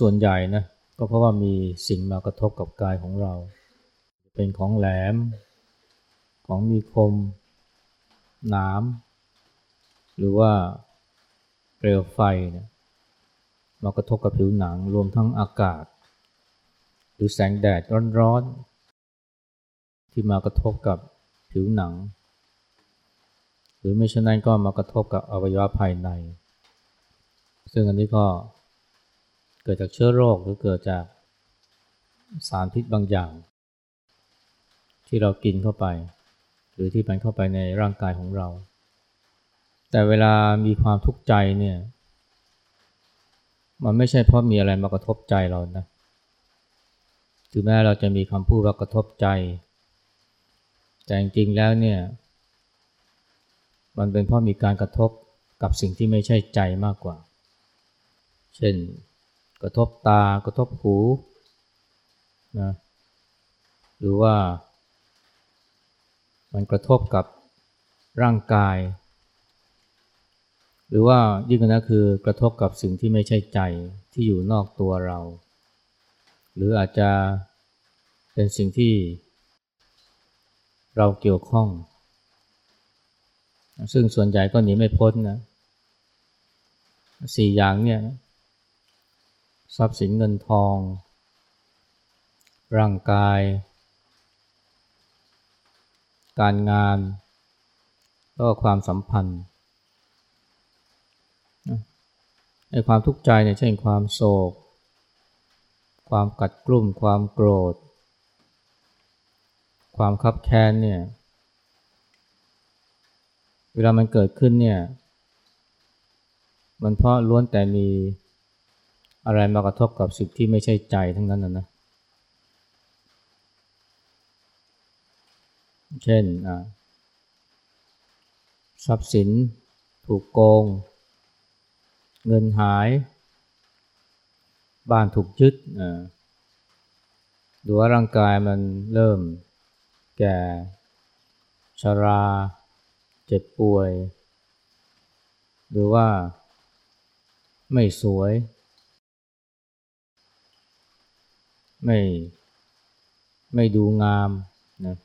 ส่วนใหญ่นะก็เพราะว่ามีสิ่งมากระทบกับกายของเรา เป็นของแหลม ของมีคมหนาม หรือว่าเปลวไฟเนี่ยมากระทบกับผิวหนังรวมทั้งอากาศ หรือแสงแดดร้อนๆ ที่มากระทบกับผิวหนัง หรือไม่เช่นนั้นก็มากระทบกับอวัยวะภายใน ซึ่งอันนี้ก็ เกิดจากเชื้อโรคหรือเกิดจากสารพิษบางอย่าง ที่เรากินเข้าไป หรือที่มันเข้าไปในร่างกายของเรา แต่เวลามีความทุกข์ใจเนี่ยมันไม่ใช่เพราะมีอะไรมากระทบใจเรานะถึงแม้เราจะมีคำพูดว่ากระทบใจ แต่จริงๆแล้วเนี่ยมันเป็นเพราะมีการกระทบกับสิ่งที่ไม่ใช่ใจมากกว่า เช่น กระทบตากระทบหูนะหรือว่า มันกระทบกับร่างกาย หรือว่ายิ่งกว่านั้นคือกระทบกับสิ่งที่ไม่ใช่ใจที่อยู่นอกตัวเรา หรืออาจจะเป็นสิ่งที่เราเกี่ยวข้อง ซึ่งส่วนใหญ่ก็หนีไม่พ้นนะสี่อย่างเนี่ย ทรัพย์สินเงินทอง ร่างกาย การงาน แล้วก็ความสัมพันธ์ในความทุกข์ใจเนี่ยเช่นความโศก ความกัดกลุ่ม ความโกรธ ความคับแค้นเนี่ยเวลามันเกิดขึ้นเนี่ย มันเพราะล้วนแต่มี อะไรมากระทบกับสิ่งที่ไม่ใช่ใจทั้งนั้นนะนะ เช่นทรัพย์สินถูกโกง เงินหาย บ้านถูกยึดหรือว่าร่างกายมันเริ่ม แก่ชรา เจ็บป่วย หรือว่าไม่สวย ไม่ไม่ดูงามนะ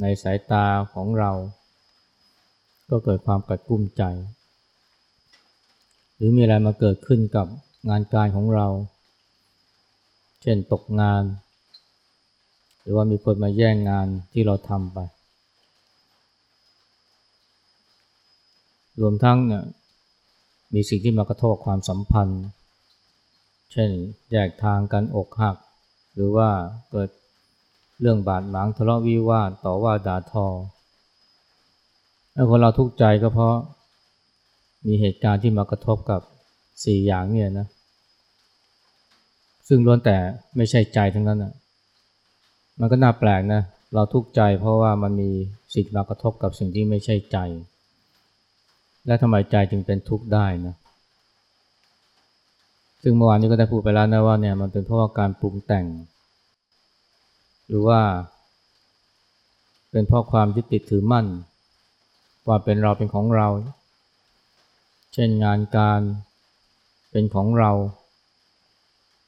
ในสายตาของเรา ก็เกิดความกัดกุ้มใจ หรือมีอะไรมาเกิดขึ้นกับงานการของเรา เช่นตกงาน หรือว่ามีคนมาแย่งงานที่เราทำไป รวมทั้งเนี่ยมีสิ่งที่มากระทบความสัมพันธ์ เช่นแยกทางกันอกหัก หรือว่าเกิดเรื่องบาดหมางทะเลาะวิวาทต่อว่าด่าทอแล้วคนเราทุกข์ใจก็เพราะมีเหตุการณ์ที่มากระทบกับสี่อย่างเนี่ยนะ ซึ่งล้วนแต่ไม่ใช่ใจทั้งนั้นอะมันก็น่าแปลกนะ เราทุกข์ใจเพราะว่ามันมีสิ่งมากระทบกับสิ่งที่ไม่ใช่ใจ และทำไมใจจึงเป็นทุกข์ได้นะ ซึ่งเมื่อวานนี้ก็ได้พูดไปแล้วนะว่าเนี่ยมันเป็นเพราะว่าการปรุงแต่ง หรือว่า เป็นเพราะความยึดติดถือมั่น ว่าเป็นเราเป็นของเรา เช่นงานการเป็นของเรา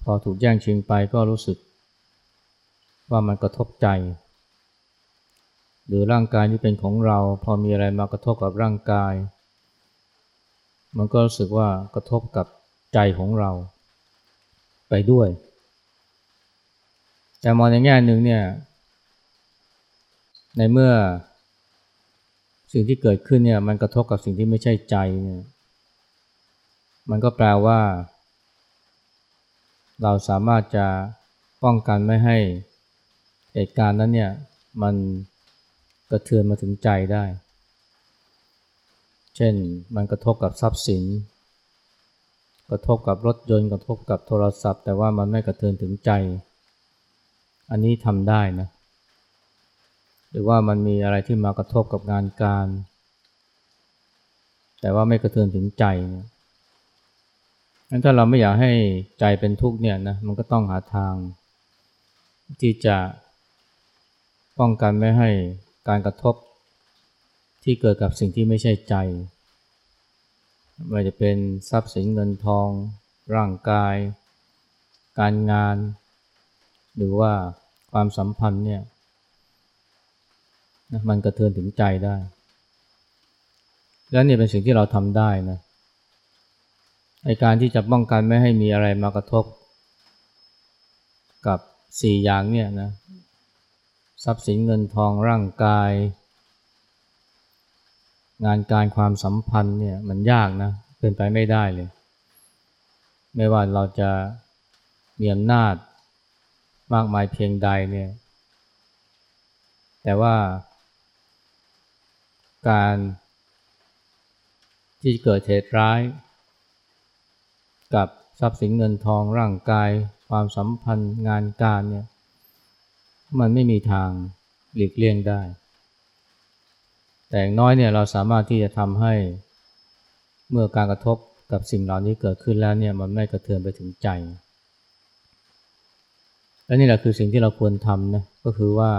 พอถูกแย่งชิงไปก็รู้สึก ว่ามันกระทบใจ หรือร่างกายที่เป็นของเรา พอมีอะไรมากระทบกับร่างกาย มันก็รู้สึกว่ากระทบกับ ใจของเราไปด้วย แต่มองในแง่หนึ่งเนี่ย ในเมื่อสิ่งที่เกิดขึ้นเนี่ย มันกระทบกับสิ่งที่ไม่ใช่ใจเนี่ยมันก็แปลว่า เราสามารถจะป้องกันไม่ให้เหตุการณ์นั้นเนี่ย มันกระเทือนมาถึงใจได้ เช่นมันกระทบกับทรัพย์สิน กระทบกับรถยนต์กระทบกับโทรศัพท์ แต่ว่ามันไม่กระเทือนถึงใจ อันนี้ทำได้นะ หรือว่ามันมีอะไรที่มากระทบกับงานการ แต่ว่าไม่กระเทือนถึงใจเนี่ยงั้นถ้าเราไม่อยากให้ใจเป็นทุกข์เนี่ยนะมันก็ต้องหาทาง ที่จะป้องกันไม่ให้การกระทบที่เกิดกับสิ่งที่ไม่ใช่ใจ ไม่จะเป็นทรัพย์สินเงินทอง ร่างกาย การงาน หรือว่าความสัมพันธ์เนี่ยนะมันกระเทือนถึงใจได้ แล้วนี่เป็นสิ่งที่เราทำได้นะในการที่จะป้องกันไม่ให้มีอะไรมากระทบ กับสี่อย่างเนี่ยนะทรัพย์สินเงินทองร่างกาย งานการความสัมพันธ์เนี่ยมันยากนะเป็นไปไม่ได้เลย ไม่ว่าเราจะมีอำนาจมากมายเพียงใดเนี่ย แต่ว่า การที่เกิดเหตุร้าย กับทรัพย์สินเงินทองร่างกาย ความสัมพันธ์งานการเนี่ย มันไม่มีทางหลีกเลี่ยงได้ แต่อย่างน้อยเนี่ยเราสามารถที่จะทำให้เมื่อการกระทบกับสิ่งเหล่านี้เกิดขึ้นแล้วเนี่ยมันไม่กระเทือนไปถึงใจ และนี่แหละคือสิ่งที่เราควรทำนะก็คือว่า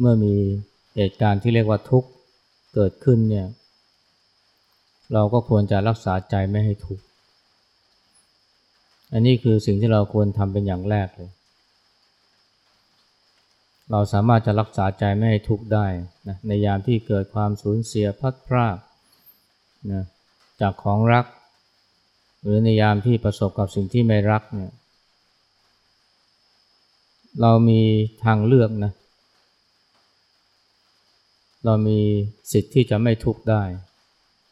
เมื่อมีเหตุการณ์ที่เรียกว่าทุกข์เกิดขึ้นเนี่ยเราก็ควรจะรักษาใจไม่ให้ทุกข์อันนี้คือสิ่งที่เราควรทำเป็นอย่างแรกเลย เราสามารถจะรักษาใจไม่ให้ทุกข์ได้นะในยามที่เกิดความสูญเสียพัดพรากนะจากของรัก หรือในยามที่ประสบกับสิ่งที่ไม่รักเนี่ยเรามีทางเลือกนะเรามีสิทธิ์ที่จะไม่ทุกข์ได้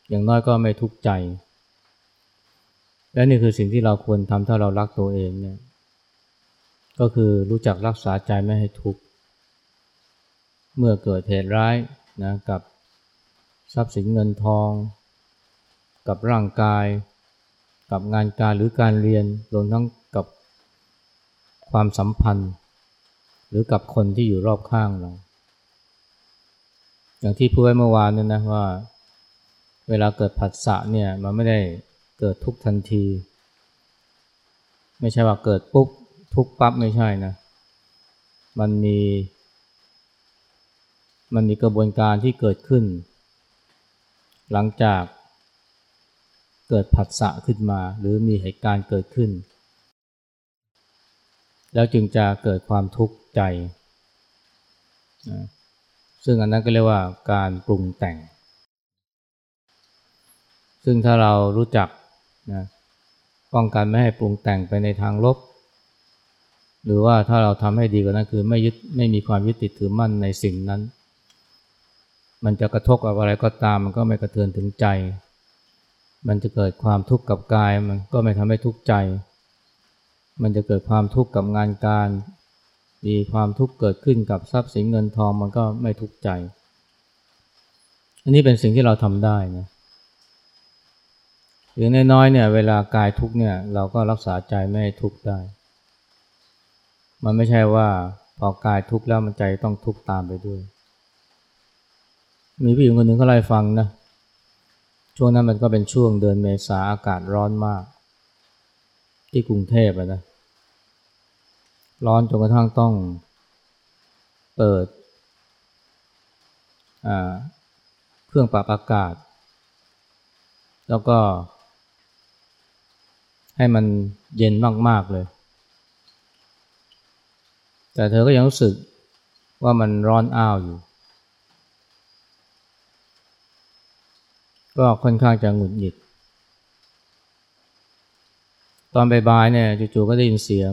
อย่างน้อยก็ไม่ทุกข์ใจ และนี่คือสิ่งที่เราควรทำถ้าเรารักตัวเองเนี่ยก็คือรู้จักรักษาใจไม่ให้ทุกข์ เมื่อเกิดเหตุร้ายนะกับทรัพย์สินเงินทอง กับร่างกาย กับงานการหรือการเรียนรวมทั้งกับความสัมพันธ์ หรือกับคนที่อยู่รอบข้างเรา อย่างที่พูดไว้เมื่อวานนี่นะว่า เวลาเกิดผัสสะเนี่ยมันไม่ได้เกิดทุกทันที ไม่ใช่ว่าเกิดปุ๊บทุกปั๊บไม่ใช่นะ มันมี มันมีกระบวนการที่เกิดขึ้น หลังจากเกิดผัสสะขึ้นมา หรือมีเหตุการณ์เกิดขึ้น แล้วจึงจะเกิดความทุกข์ใจ ซึ่งอันนั้นก็เรียกว่าการปรุงแต่ง ซึ่งถ้าเรารู้จักนะป้องกันไม่ให้ปรุงแต่งไปในทางลบ หรือว่าถ้าเราทำให้ดีกว่านั้นคือไม่ยึดไม่มีความยึดติดถือมั่นในสิ่งนั้น มันจะกระทบกับอะไรก็ตาม มันก็ไม่กระเทือนถึงใจ มันจะเกิดความทุกข์กับกาย มันก็ไม่ทำให้ทุกข์ใจ มันจะเกิดความทุกข์กับงานการ มีความทุกข์เกิดขึ้นกับทรัพย์สินเงินทองมันก็ไม่ทุกข์ใจ อันนี้เป็นสิ่งที่เราทำได้นะหรือน้อยๆเนี่ยเวลากายทุกข์เนี่ยเราก็รักษาใจไม่ให้ทุกข์ได้ มันไม่ใช่ว่าพอกายทุกข์แล้วมันใจต้องทุกข์ตามไปด้วย มีผู้หญิงคนหนึ่งเขาเล่ฟังนะ ช่วงนั้นมันก็เป็นช่วงเดือนเมษาอากาศร้อนมาก ที่กรุงเทพนะ ร้อนจนกระทั่งต้องเปิดเครื่องปรับอากาศ แล้วก็ ให้มันเย็นมาก ๆ เลย แต่เธอก็ยังรู้สึกว่ามันร้อนอ้าวอยู่ ก็ค่อนข้างจะหงุดหงิด ตอนบ่ายๆเนี่ยจู่ๆก็ได้ยินเสียง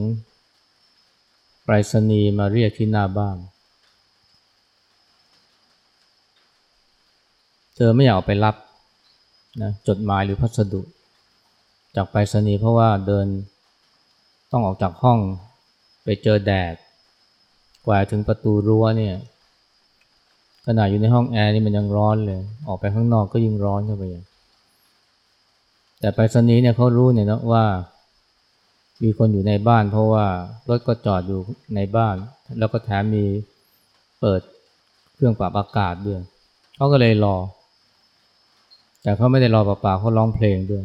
ไปรษณีย์มาเรียกที่หน้าบ้าน เธอไม่อยากออกไปรับนะจดหมายหรือพัสดุ จากไปรษณีย์เพราะว่าเดินต้องออกจากห้องไปเจอแดดกว่าถึงประตูรั้วเนี่ย ขนาดอยู่ในห้องแอร์นี่มันยังร้อนเลย ออกไปข้างนอกก็ยิ่งร้อนเข้าไปแต่ไปรษณีเนี่ยเขารู้เนี่ยนะว่า มีคนอยู่ในบ้าน เพราะว่ารถก็จอดอยู่ในบ้าน แล้วก็แถมมีเปิดเครื่องปรับอากาศด้วยเขาก็เลยรอ แต่เขาไม่ได้รอเปล่าๆเขาร้องเพลงด้วย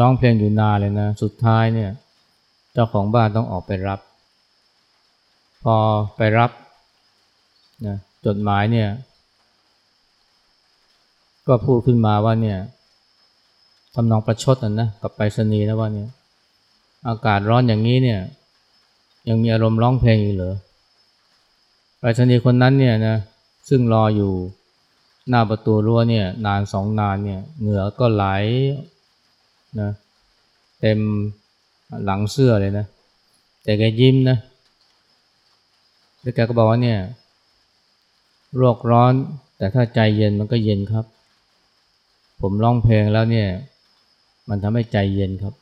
ร้องเพลงอยู่นานเลยนะ สุดท้ายเนี่ย เจ้าของบ้านต้องออกไปรับ พอไปรับ นะจดหมายเนี่ย ก็พูดขึ้นมาว่าเนี่ยทำนองประชดนะนะกับไปรษณีย์นะว่าเนี่ย อากาศร้อนอย่างนี้เนี่ย ยังมีอารมณ์ร้องเพลงอยู่เหรอไปรษณีย์คนนั้นเนี่ยนะซึ่งรออยู่หน้าประตูรั้วเนี่ย นานสองนานเนี่ย เหงื่อก็ไหลนะเต็มหลังเสื้อเลยนะ แต่แกยิ้มนะแล้วแกก็บอกว่าเนี่ย โรคร้อน แต่ถ้าใจเย็นมันก็เย็นครับ ผมร้องเพลงแล้วเนี่ย มันทำให้ใจเย็นครับ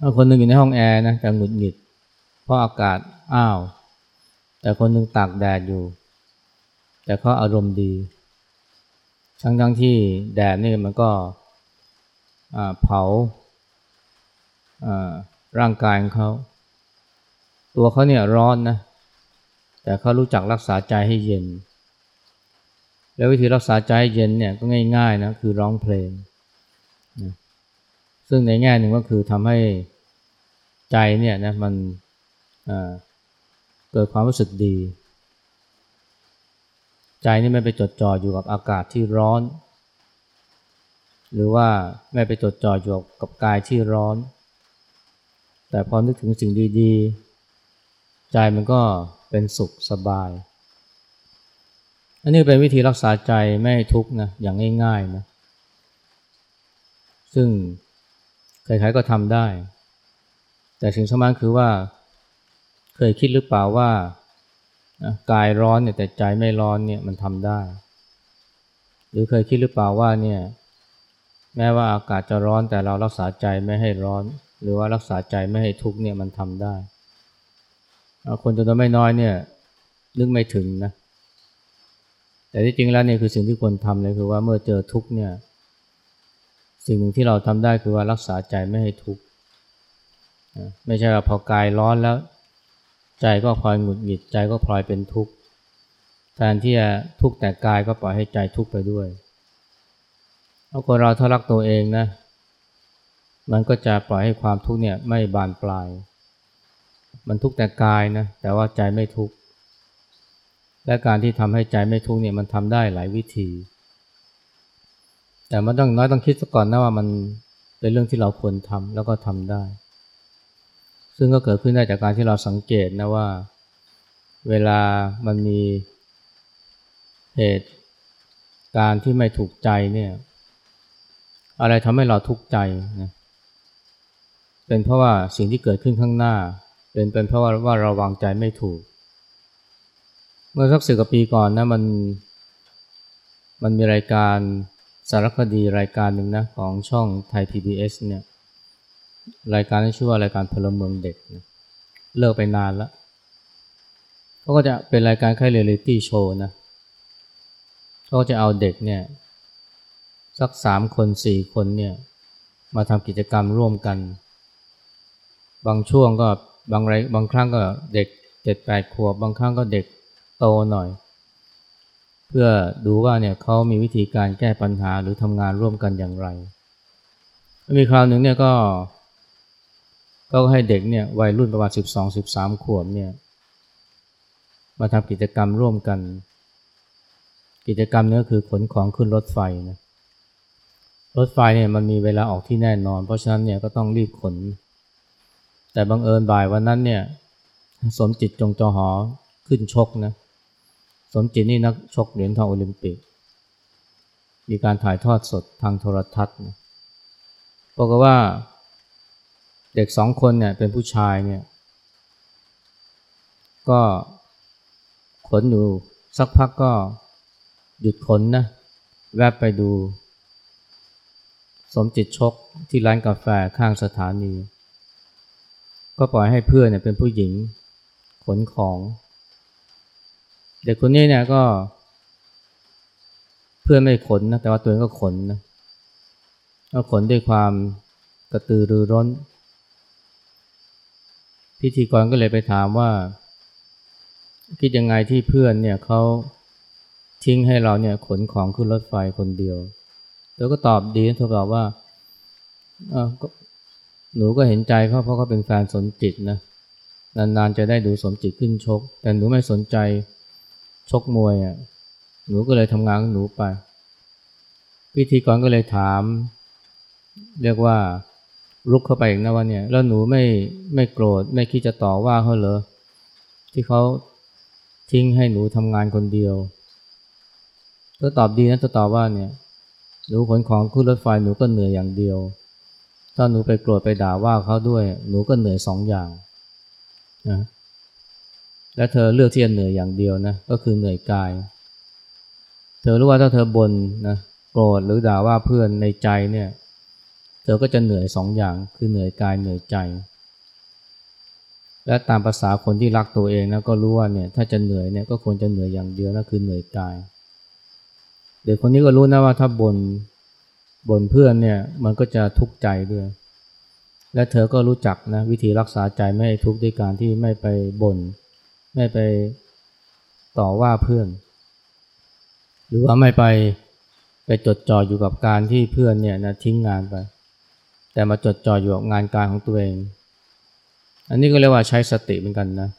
ถ้าคนหนึ่งอยู่ในห้องแอร์นะแต่หงุดหงิด เพราะอากาศอ้าว แต่คนหนึ่งตากแดดอยู่ แต่เขาอารมณ์ดี ทั้งทั้งที่แดดนี่มันก็เผาร่างกายของเขา ตัวเขาเนี่ยร้อนนะ แต่เขารู้จักรักษาใจให้เย็น แล้ววิธีรักษาใจให้เย็นเนี่ยก็ง่ายๆนะคือร้องเพลงนะซึ่งในแง่หนึ่งก็คือทำให้ใจเนี่ยนะมันเกิดความรู้สึกดี ใจนี่ไม่ไปจดจ่ออยู่กับอากาศที่ร้อน หรือว่าไม่ไปจดจ่ออยู่กับกายที่ร้อน แต่พอนึกถึงสิ่งดีๆ ใจมันก็ เป็นสุขสบาย อันนี้เป็นวิธีรักษาใจไม่ให้ทุกข์นะอย่างง่ายๆนะซึ่งใครๆก็ทำได้ แต่สิ่งสำคัญคือว่า เคยคิดหรือเปล่าว่ากายร้อนเนี่ยแต่ใจไม่ร้อนเนี่ยมันทำได้ หรือเคยคิดหรือเปล่าว่าเนี่ยแม้ว่าอากาศจะร้อนแต่เรารักษาใจไม่ให้ร้อน หรือว่ารักษาใจไม่ให้ทุกข์เนี่ยมันทำได้ คนจำนวนไม่น้อยเนี่ยนึกไม่ถึงนะแต่ที่จริงแล้วเนี่ยคือสิ่งที่ควรทำเลยคือว่าเมื่อเจอทุกข์เนี่ย สิ่งหนึ่งที่เราทำได้คือว่ารักษาใจไม่ให้ทุกข์ไม่ใช่ว่าพอกายร้อนแล้ว ใจก็พลอยหงุดหงิดใจก็พลอยเป็นทุกข์แทนที่จะทุกข์แต่กายก็ปล่อยให้ใจทุกข์ไปด้วยเอาคนเราถ้ารักตัวเองนะมันก็จะปล่อยให้ความทุกข์เนี่ยไม่บานปลาย มันทุกข์แต่กายนะแต่ว่าใจไม่ทุกข์และการที่ทำให้ใจไม่ทุกข์เนี่ยมันทำได้หลายวิธี แต่มันต้องน้อยต้องคิดซะก่อนนะว่ามันเป็นเรื่องที่เราควรทำแล้วก็ทำได้ ซึ่งก็เกิดขึ้นได้จากการที่เราสังเกตนะว่า เวลามันมีเหตุการที่ไม่ถูกใจเนี่ยอะไรทำให้เราทุกข์ใจนะเป็นเพราะว่าสิ่งที่เกิดขึ้นข้างหน้า เป็นเป็นเพราะว่าว่าเราวางใจไม่ถูก เมื่อสักสิบกว่าปีก่อนนะมันมันมีรายการสารคดีรายการหนึ่งนะของช่องไทย PBS เนี่ยรายการนี้ชื่อว่ารายการพลเมืองเด็กนะเลิกไปนานแล้วเขาก็จะเป็นรายการค่ายเรียลิตี้โชว์นะเขาก็จะเอาเด็กเนี่ยสักสามคนสี่คนเนี่ยมาทำกิจกรรมร่วมกัน บางช่วงก็ บางไรบางครั้งก็เด็กเจ็ดแปดขวบบางครั้งก็เด็กโตหน่อย เพื่อดูว่าเนี่ยเขามีวิธีการแก้ปัญหาหรือทำงานร่วมกันอย่างไร มีคราวหนึ่งเนี่ยก็ก็ให้เด็กเนี่ยวัยรุ่นประมาณสิบสองสิบสามขวบเนี่ยมาทำกิจกรรมร่วมกัน กิจกรรมนี้คือขนของขึ้นรถไฟนะรถไฟเนี่ยมันมีเวลาออกที่แน่นอน เพราะฉะนั้นเนี่ยก็ต้องรีบขน แต่บังเอิญบ่ายวันนั้นเนี่ย สมจิตจงจอหอขึ้นชกนะ สมจิตนี่นักชกเหรียญทองโอลิมปิก มีการถ่ายทอดสดทางโทรทัศน์นะบอกว่าเด็กสองคนเนี่ยเป็นผู้ชายเนี่ย ก็ขนอยู่สักพักก็หยุดขนนะ แวบไปดู สมจิตชกที่ร้านกาแฟข้างสถานี ก็ปล่อยให้เพื่อนเนี่ยเป็นผู้หญิงขนของ เด็กคนนี้เนี่ยก็ เพื่อนไม่ขนนะแต่ว่าตัวเองก็ขนนะก็ขนด้วยความกระตือรือร้น พิธีกรก็เลยไปถามว่า คิดยังไงที่เพื่อนเนี่ยเขาทิ้งให้เราเนี่ยขนของขึ้นรถไฟคนเดียวเธอก็ตอบดีเธอบอกว่า หนูก็เห็นใจเขาเพราะเขาเป็นแฟนสนจิตนะนานๆจะได้ดูสมจิตขึ้นชก แต่หนูไม่สนใจชกมวยอะหนูก็เลยทำงานของหนูไป พิธีกรก็เลยถาม เรียกว่ารุกเข้าไปอีกนะว่าเนี่ยแล้วหนูไม่ไม่โกรธไม่คิดจะต่อว่าเขาเหรอที่เขาทิ้งให้หนูทำงานคนเดียวเธอตอบดีนะเธอตอบว่าเนี่ยหนูขนของขึ้นรถไฟหนูก็เหนื่อยอย่างเดียว ถ้าหนูไปโกรธไปด่าว่าเขาด้วย หนูก็เหนื่อยสองอย่างนะและเธอเลือกที่จะเหนื่อยอย่างเดียวนะก็คือเหนื่อยกาย เธอรู้ว่าถ้าเธอบ่นนะโกรธหรือด่าว่าเพื่อนในใจเนี่ย เธอก็จะเหนื่อยสองอย่างคือเหนื่อยกายเหนื่อยใจ และตามภาษาคนที่รักตัวเองนะก็รู้ว่าเนี่ยถ้าจะเหนื่อยเนี่ยก็ควรจะเหนื่อยอย่างเดียวนะคือเหนื่อยกาย เด็กคนนี้ก็รู้นะว่าถ้าบน่น บ่นเพื่อนเนี่ยมันก็จะทุกข์ใจด้วย และเธอก็รู้จักนะวิธีรักษาใจไม่ให้ทุกข์ด้วยการที่ไม่ไปบน่นไม่ไปต่อว่าเพื่อน หรือว่าไม่ไปไปจดจ่ออยู่กับการที่เพื่อนเนี่ยนะทิ้งงานไป แต่มาจดจ่ออยู่กับงานการของตัวเอง อันนี้ก็เรียกว่าใช้สติเหมือนกันนะ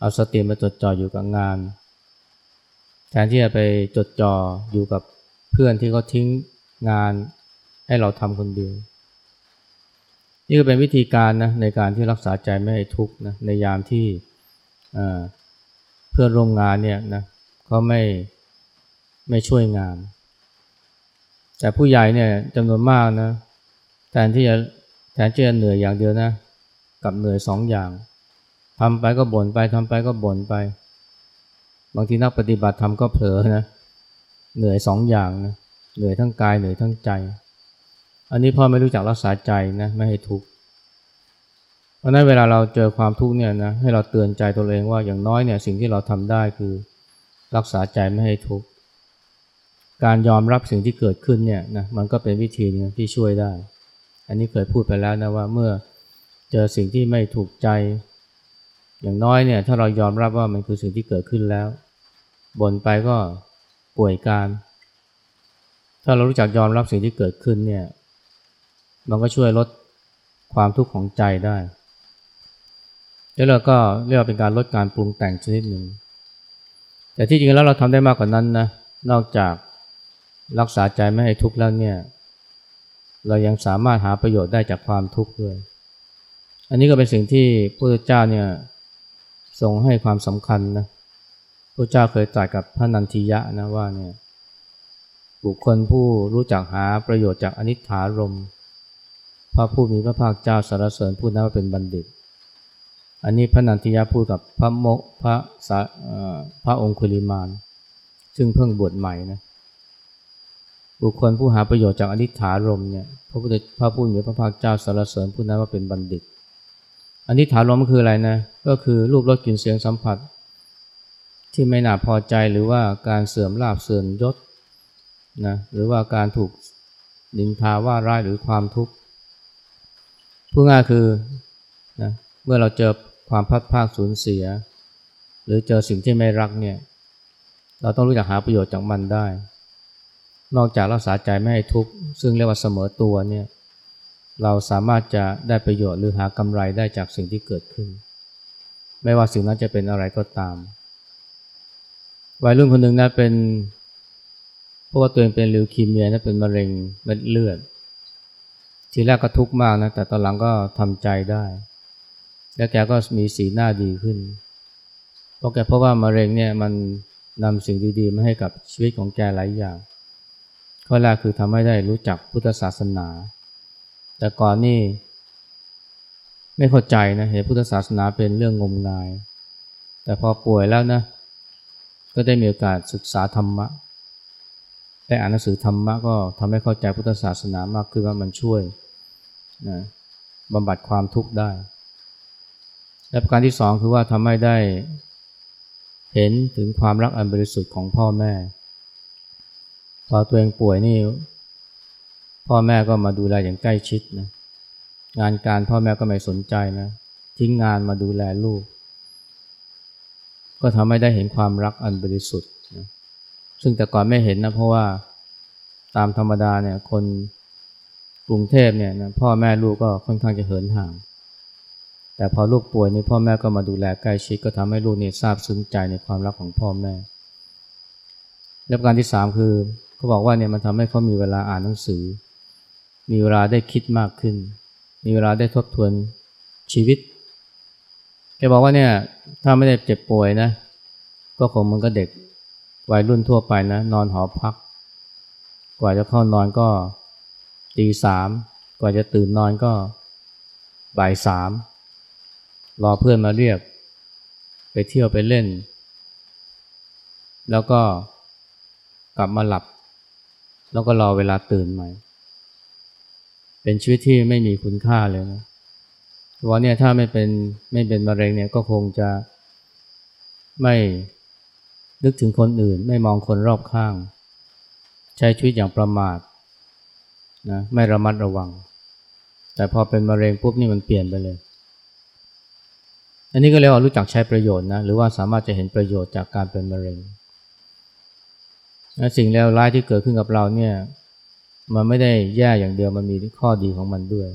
เอาสติมาจดจ่ออยู่กับงาน แทนที่จะไปจดจ่ออยู่กับเพื่อนที่เขาทิ้ง งานให้เราทำคนเดียว นี่ก็เป็นวิธีการนะในการที่รักษาใจไม่ให้ทุกข์นะในยามที่เพื่อนร่วมงานเนี่ยนะเขาไม่ไม่ช่วยงาน แต่ผู้ใหญ่เนี่ยจำนวนมากนะแทนที่จะแทนที่จะเหนื่อยอย่างเดียวนะกับเหนื่อยสองอย่างทำไปก็บ่นไปทำไปก็บ่นไป บางทีนักปฏิบัติทำก็เผลอนะเหนื่อยสองอย่างนะ เหนื่อยทั้งกายเหนื่อยทั้งใจ อันนี้พ่อไม่รู้จักรักษาใจนะไม่ให้ทุกข์เพราะนั้นเวลาเราเจอความทุกข์เนี่ยนะให้เราเตือนใจตัวเองว่าอย่างน้อยเนี่ยสิ่งที่เราทำได้คือรักษาใจไม่ให้ทุกข์การยอมรับสิ่งที่เกิดขึ้นเนี่ยนะมันก็เป็นวิธีนึงที่ช่วยได้ อันนี้เคยพูดไปแล้วนะว่าเมื่อเจอสิ่งที่ไม่ถูกใจ อย่างน้อยเนี่ยถ้าเรายอมรับว่ามันคือสิ่งที่เกิดขึ้นแล้วบ่นไปก็ป่วยการ ถ้าเรารู้จักยอมรับสิ่งที่เกิดขึ้นเนี่ย มันก็ช่วยลดความทุกข์ของใจได้ แล้วเราก็เรียกว่าเป็นการลดการปรุงแต่งชนิดหนึ่ง แต่ที่จริงแล้วเราทำได้มากกว่านั้นนะ นอกจากรักษาใจไม่ให้ทุกข์แล้วเนี่ย เรายังสามารถหาประโยชน์ได้จากความทุกข์ด้วย อันนี้ก็เป็นสิ่งที่พระเจ้าเนี่ยทรงให้ความสำคัญนะพระเจ้าเคยตรัสกับพระนันทิยะนะว่าเนี่ย บุคคลผู้รู้จักหาประโยชน์จากอนิจฐารมพระผู้มีพระภาคเจ้าสารเสริญพูดนั้นว่าเป็นบัณฑิต อันนี้พระนันทิยาพูดกับพระโมกพระสาพระองคุลิมาน ซึ่งเพิ่งบวชใหม่นะบุคคลผู้หาประโยชน์จากอนิถารมเนี่ยพระพุทธพระผู้มีพระภาคเจ้าสารเสริญพูดนั้นว่าเป็นบัณฑิตอนิถารมคืออะไรนะก็คือรูปรสกลิ่นเสียงสัมผัส ที่ไม่น่าพอใจหรือว่าการเสื่อมลาบเสื่อมยศ นะหรือว่าการถูกนินทาว่าร้ายหรือความทุกข์ผู้ง่ายคือนะเมื่อเราเจอความพัดภาคสูญเสีย หรือเจอสิ่งที่ไม่รักเนี่ยเราต้องรู้จักหาประโยชน์จากมันได้ นอกจากรักษาใจไม่ให้ทุกข์ซึ่งเรียกว่าเสมอตัวเนี่ยเราสามารถจะได้ประโยชน์หรือหากำไรได้จากสิ่งที่เกิดขึ้น ไม่ว่าสิ่งนั้นจะเป็นอะไรก็ตามวัยรุ่นคนหนึ่งนะเป็น เพราะว่าตัวเองเป็นลิวคีเมียนะเป็นมะเร็งเม็ดเลือด ทีแรกก็ทุกข์มากนะแต่ตอนหลังก็ทำใจได้ แล้วแกก็มีสีหน้าดีขึ้น เพราะแกเพราะว่ามะเร็งเนี่ยมันนำสิ่งดีๆมาให้กับชีวิตของแกหลายอย่างข้อแรกคือทำให้ได้รู้จักพุทธศาสนา แต่ก่อนนี่ไม่เข้าใจนะเห็นพุทธศาสนาเป็นเรื่องงมงาย แต่พอป่วยแล้วนะ ก็ได้มีโอกาสศึกษาธรรมะ ได้อ่านหนังสือธรรมะก็ทำให้เข้าใจพุทธศาสนามากขึ้นว่ามันช่วยนะบำบัดความทุกข์ได้ และประการที่สองคือว่าทำให้ได้เห็นถึงความรักอันบริสุทธิ์ของพ่อแม่ พอตัวเองป่วยนี่ พ่อแม่ก็มาดูแลอย่างใกล้ชิดนะงานการพ่อแม่ก็ไม่สนใจนะทิ้งงานมาดูแลลูก ก็ทำให้ได้เห็นความรักอันบริสุทธิ์ ซึ่งแต่ก่อนไม่เห็นนะเพราะว่าตามธรรมดาเนี่ยคนกรุงเทพเนี่ยนะพ่อแม่ลูกก็ค่อนข้างจะเหินห่าง แต่พอลูกป่วยนี่พ่อแม่ก็มาดูแลใกล้ชิดก็ทำให้ลูกเนี่ทราบซึ้งใจในความรักของพ่อแม่ และประการที่สามคือเขาบอกว่าเนี่ยมันทำให้เขามีเวลาอ่านหนังสือ มีเวลาได้คิดมากขึ้น มีเวลาได้ทบทวนชีวิตแกบอกว่าเนี่ยถ้าไม่ได้เจ็บป่วยนะก็คงมันก็เด็ก วัยรุ่นทั่วไปนะนอนหอพัก กว่าจะเข้านอนก็ตีสามกว่าจะตื่นนอนก็บ่ายสามรอเพื่อนมาเรียก ไปเที่ยวไปเล่น แล้วก็กลับมาหลับ แล้วก็รอเวลาตื่นใหม่ เป็นชีวิตที่ไม่มีคุณค่าเลยนะว่าเนี่ยถ้าไม่เป็นไม่เป็นมะเร็งเนี่ยก็คงจะไม่ นึกถึงคนอื่น ไม่มองคนรอบข้าง ใช้ชีวิตอย่างประมาทนะไม่ระมัดระวัง แต่พอเป็นมะเร็งปุ๊บนี่มันเปลี่ยนไปเลย อันนี้ก็เรียกว่ารู้จักใช้ประโยชน์นะหรือว่าสามารถจะเห็นประโยชน์จากการเป็นมะเร็งสิ่งเลวร้ายที่เกิดขึ้นกับเราเนี่ยมันไม่ได้แย่อย่างเดียวมันมีข้อดีของมันด้วย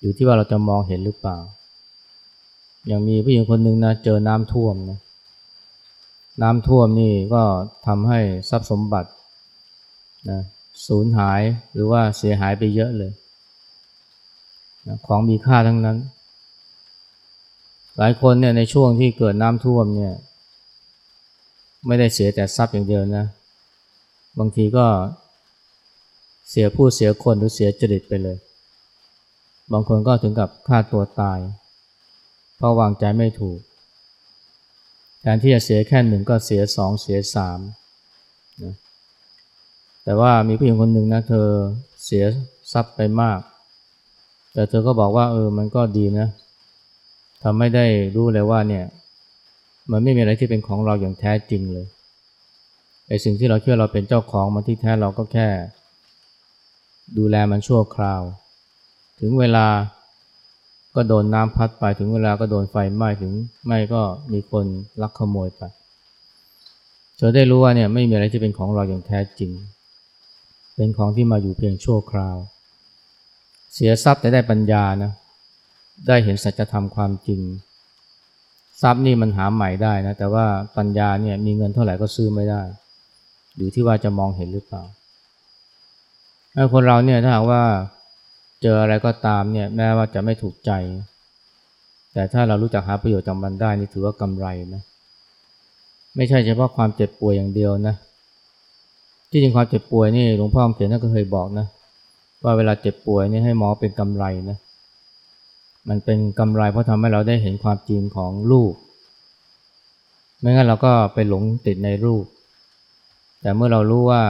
อยู่ที่ว่าเราจะมองเห็นหรือเปล่า อย่างมีผู้หญิงคนหนึ่งนะเจอน้ำท่วมนะ น้ำท่วมนี่ก็ทำให้ทรัพย์สมบัตินะสูญหายหรือว่าเสียหายไปเยอะเลยนะของมีค่าทั้งนั้น หลายคนเนี่ยในช่วงที่เกิดน้ำท่วมเนี่ย ไม่ได้เสียแต่ทรัพย์อย่างเดียวนะ บางทีก็เสียผู้เสียคนหรือเสียจริตไปเลย บางคนก็ถึงกับฆ่าตัวตาย เพราะวางใจไม่ถูก ทนที่จะเสียแค่หนึ่งก็เสียสองเสียสามนะแต่ว่ามีผู้หญิงคนหนึ่งนะเธอเสียทรัพย์ไปมาก แต่เธอก็บอกว่าเออมันก็ดีนะทำไม่ได้รู้เลยว่าเนี่ย มันไม่มีอะไรที่เป็นของเราอย่างแท้จริงเลยไอ้สิ่งที่เราคิดว่าเราเป็นเจ้าของมันที่แท้เราก็แค่ ดูแลมันชั่วคราว ถึงเวลา ก็โดนน้ำพัดไปถึงเวลาก็โดนไฟไหม้ถึงไม่ก็มีคนลักขโมยไปเธอได้รู้ว่าเนี่ยไม่มีอะไรที่เป็นของเราอย่างแท้จริง เป็นของที่มาอยู่เพียงชั่วคราว เสียทรัพย์แต่ได้ปัญญานะได้เห็นสัจธรรมความจริง ทรัพย์นี่มันหาใหม่ได้นะแต่ว่าปัญญาเนี่ยมีเงินเท่าไหร่ก็ซื้อไม่ได้ อยู่ที่ว่าจะมองเห็นหรือเปล่าถ้าคนเราเนี่ยถ้าหากว่า เจออะไรก็ตามเนี่ยแม้ว่าจะไม่ถูกใจ แต่ถ้าเรารู้จักหาประโยชน์จากมันได้นี่ถือว่ากำไรนะไม่ใช่เฉพาะความเจ็บป่วยอย่างเดียวนะที่จริงความเจ็บป่วยนี่หลวงพ่อเขียนท่านก็เคยบอกนะว่าเวลาเจ็บป่วยนี่ให้หมอเป็นกำไรนะมันเป็นกำไรเพราะทำให้เราได้เห็นความจริงของรูปไม่งั้นเราก็ไปหลงติดในรูป แต่เมื่อเรารู้ว่า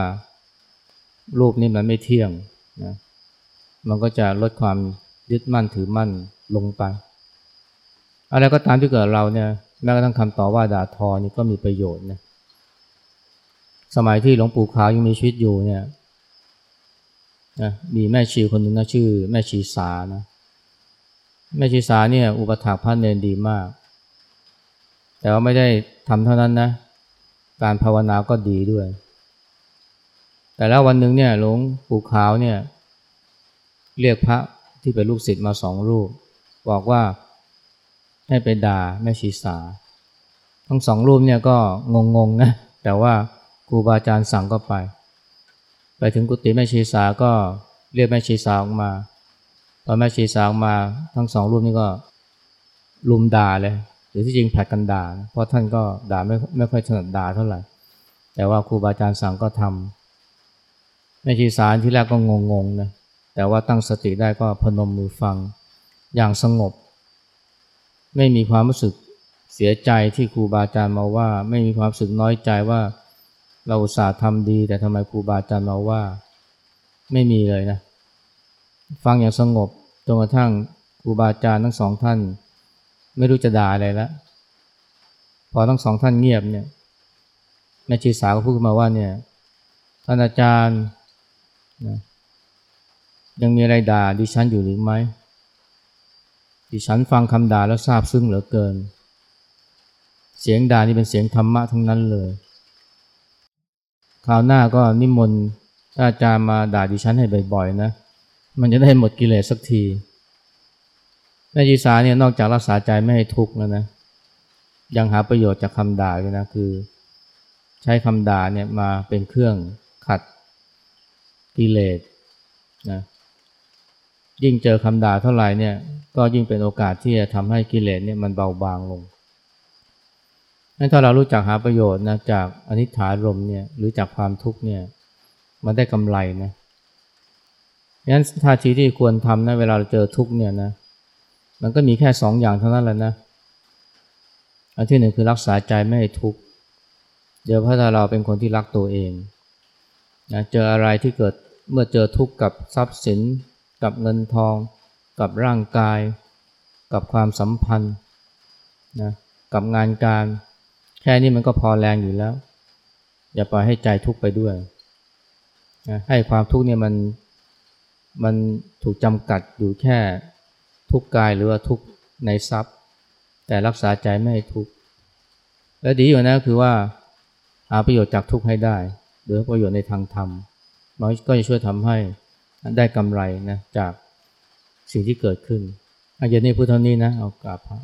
รูปนี้มันไม่เที่ยงนะ มันก็จะลดความยึดมั่นถือมั่นลงไป อะไรก็ตามที่เกิดเราเนี่ยแม้กระทั่งคำต่อว่าด่าทอนี่ก็มีประโยชน์นะสมัยที่หลวงปู่ขาวยังมีชีวิตอยู่เนี่ยนะมีแม่ชีคนหนึ่งนะชื่อ แม่ชีสานะแม่ชีสาเนี่ยอุปถากพระเนรดีมาก แต่ว่าไม่ได้ทำเท่านั้นนะ การภาวนาก็ดีด้วย แต่แล้ววันหนึ่งเนี่ยหลวงปู่ขาวเนี่ย เรียกพระที่เป็นลูกศิษย์มาสองรูป บอกว่าให้ไปด่าแม่ชีสา ทั้งสองรูปเนี่ยก็งงๆนะแต่ว่าครูบาอาจารย์สั่งก็ไป ไปถึงกุฏิแม่ชีสาก็เรียกแม่ชีสาออกมาตอนแม่ชีสาวมาทั้งสองรูปนี้ก็ลุมด่าเลยหรือที่จริงผัดกันด่าเพราะท่านก็ด่าไม่ไม่ค่อยถนัดด่าเท่าไหร่ แต่ว่าครูบาอาจารย์สั่งก็ทำแม่ชีสาที่แรกก็งงๆนะ แต่ว่าตั้งสติได้ก็พนมมือฟังอย่างสงบ ไม่มีความรู้สึกเสียใจที่ครูบาอาจารย์มาว่า ไม่มีความรู้สึกน้อยใจว่าเราอุตส่าห์ทำดี แต่ทำไมครูบาอาจารย์มาว่า ไม่มีเลยนะ ฟังอย่างสงบจนกระทั่งครูบาอาจารย์ทั้งสองท่าน ไม่รู้จะด่าอะไรแล้วพอทั้งสองท่านเงียบเนี่ยแม่ชีสาวก็พูดมาว่าเนี่ยท่านอาจารย์นะ ยังมีอะไรด่าดิฉันอยู่หรือไม่ดิฉันฟังคำด่าแล้วซาบซึ้งเหลือเกิน เสียงด่านี่เป็นเสียงธรรมะทั้งนั้นเลยคราวหน้าก็นิมนต์อาจารย์มาด่าดิฉันให้บ่อยๆนะ มันจะได้หมดกิเลสสักทีแม่ชีสาเนี่ยนอกจากรักษาใจไม่ให้ทุกข์แล้วนะ ยังหาประโยชน์จากคำด่าด้วยนะคือ ใช้คำด่าเนี่ยมาเป็นเครื่องขัดกิเลสนะ ยิ่งเจอคำด่าเท่าไหร่เนี่ยก็ยิ่งเป็นโอกาสที่จะทำให้กิเลสเนี่ยมันเบาบางลงนั้นถ้าเรารู้จักหาประโยชน์นะจากอนิจฐารมเนี่ยหรือจากความทุกข์เนี่ยมันได้กำไรนะงั้นท่าทีที่ควรทำนะเวลาเราเจอทุกข์เนี่ยนะมันก็มีแค่สองอย่างเท่านั้นแหละนะอันที่หนึ่งคือรักษาใจไม่ให้ทุกข์เดี๋ยวพถ้าเราเป็นคนที่รักตัวเองนะเจออะไรที่เกิดเมื่อเจอทุกข์กับทรัพย์สิน กับเงินทอง กับร่างกาย กับความสัมพันธ์นะกับงานการ แค่นี้มันก็พอแรงอยู่แล้ว อย่าปล่อยให้ใจทุกข์ไปด้วยนะให้ความทุกข์เนี่ยมันมันถูกจำกัดอยู่แค่ทุกกายหรือว่าทุกในทรัพย์ แต่รักษาใจไม่ให้ทุกข์และดีอยู่นะคือว่าหาประโยชน์จากทุกข์ให้ได้หรือประโยชน์ในทางธรรมมันก็จะช่วยทำให้ ได้กำไรนะจากสิ่งที่เกิดขึ้นอาจจะนี่พูดเท่านี้นะ เอากราบพระ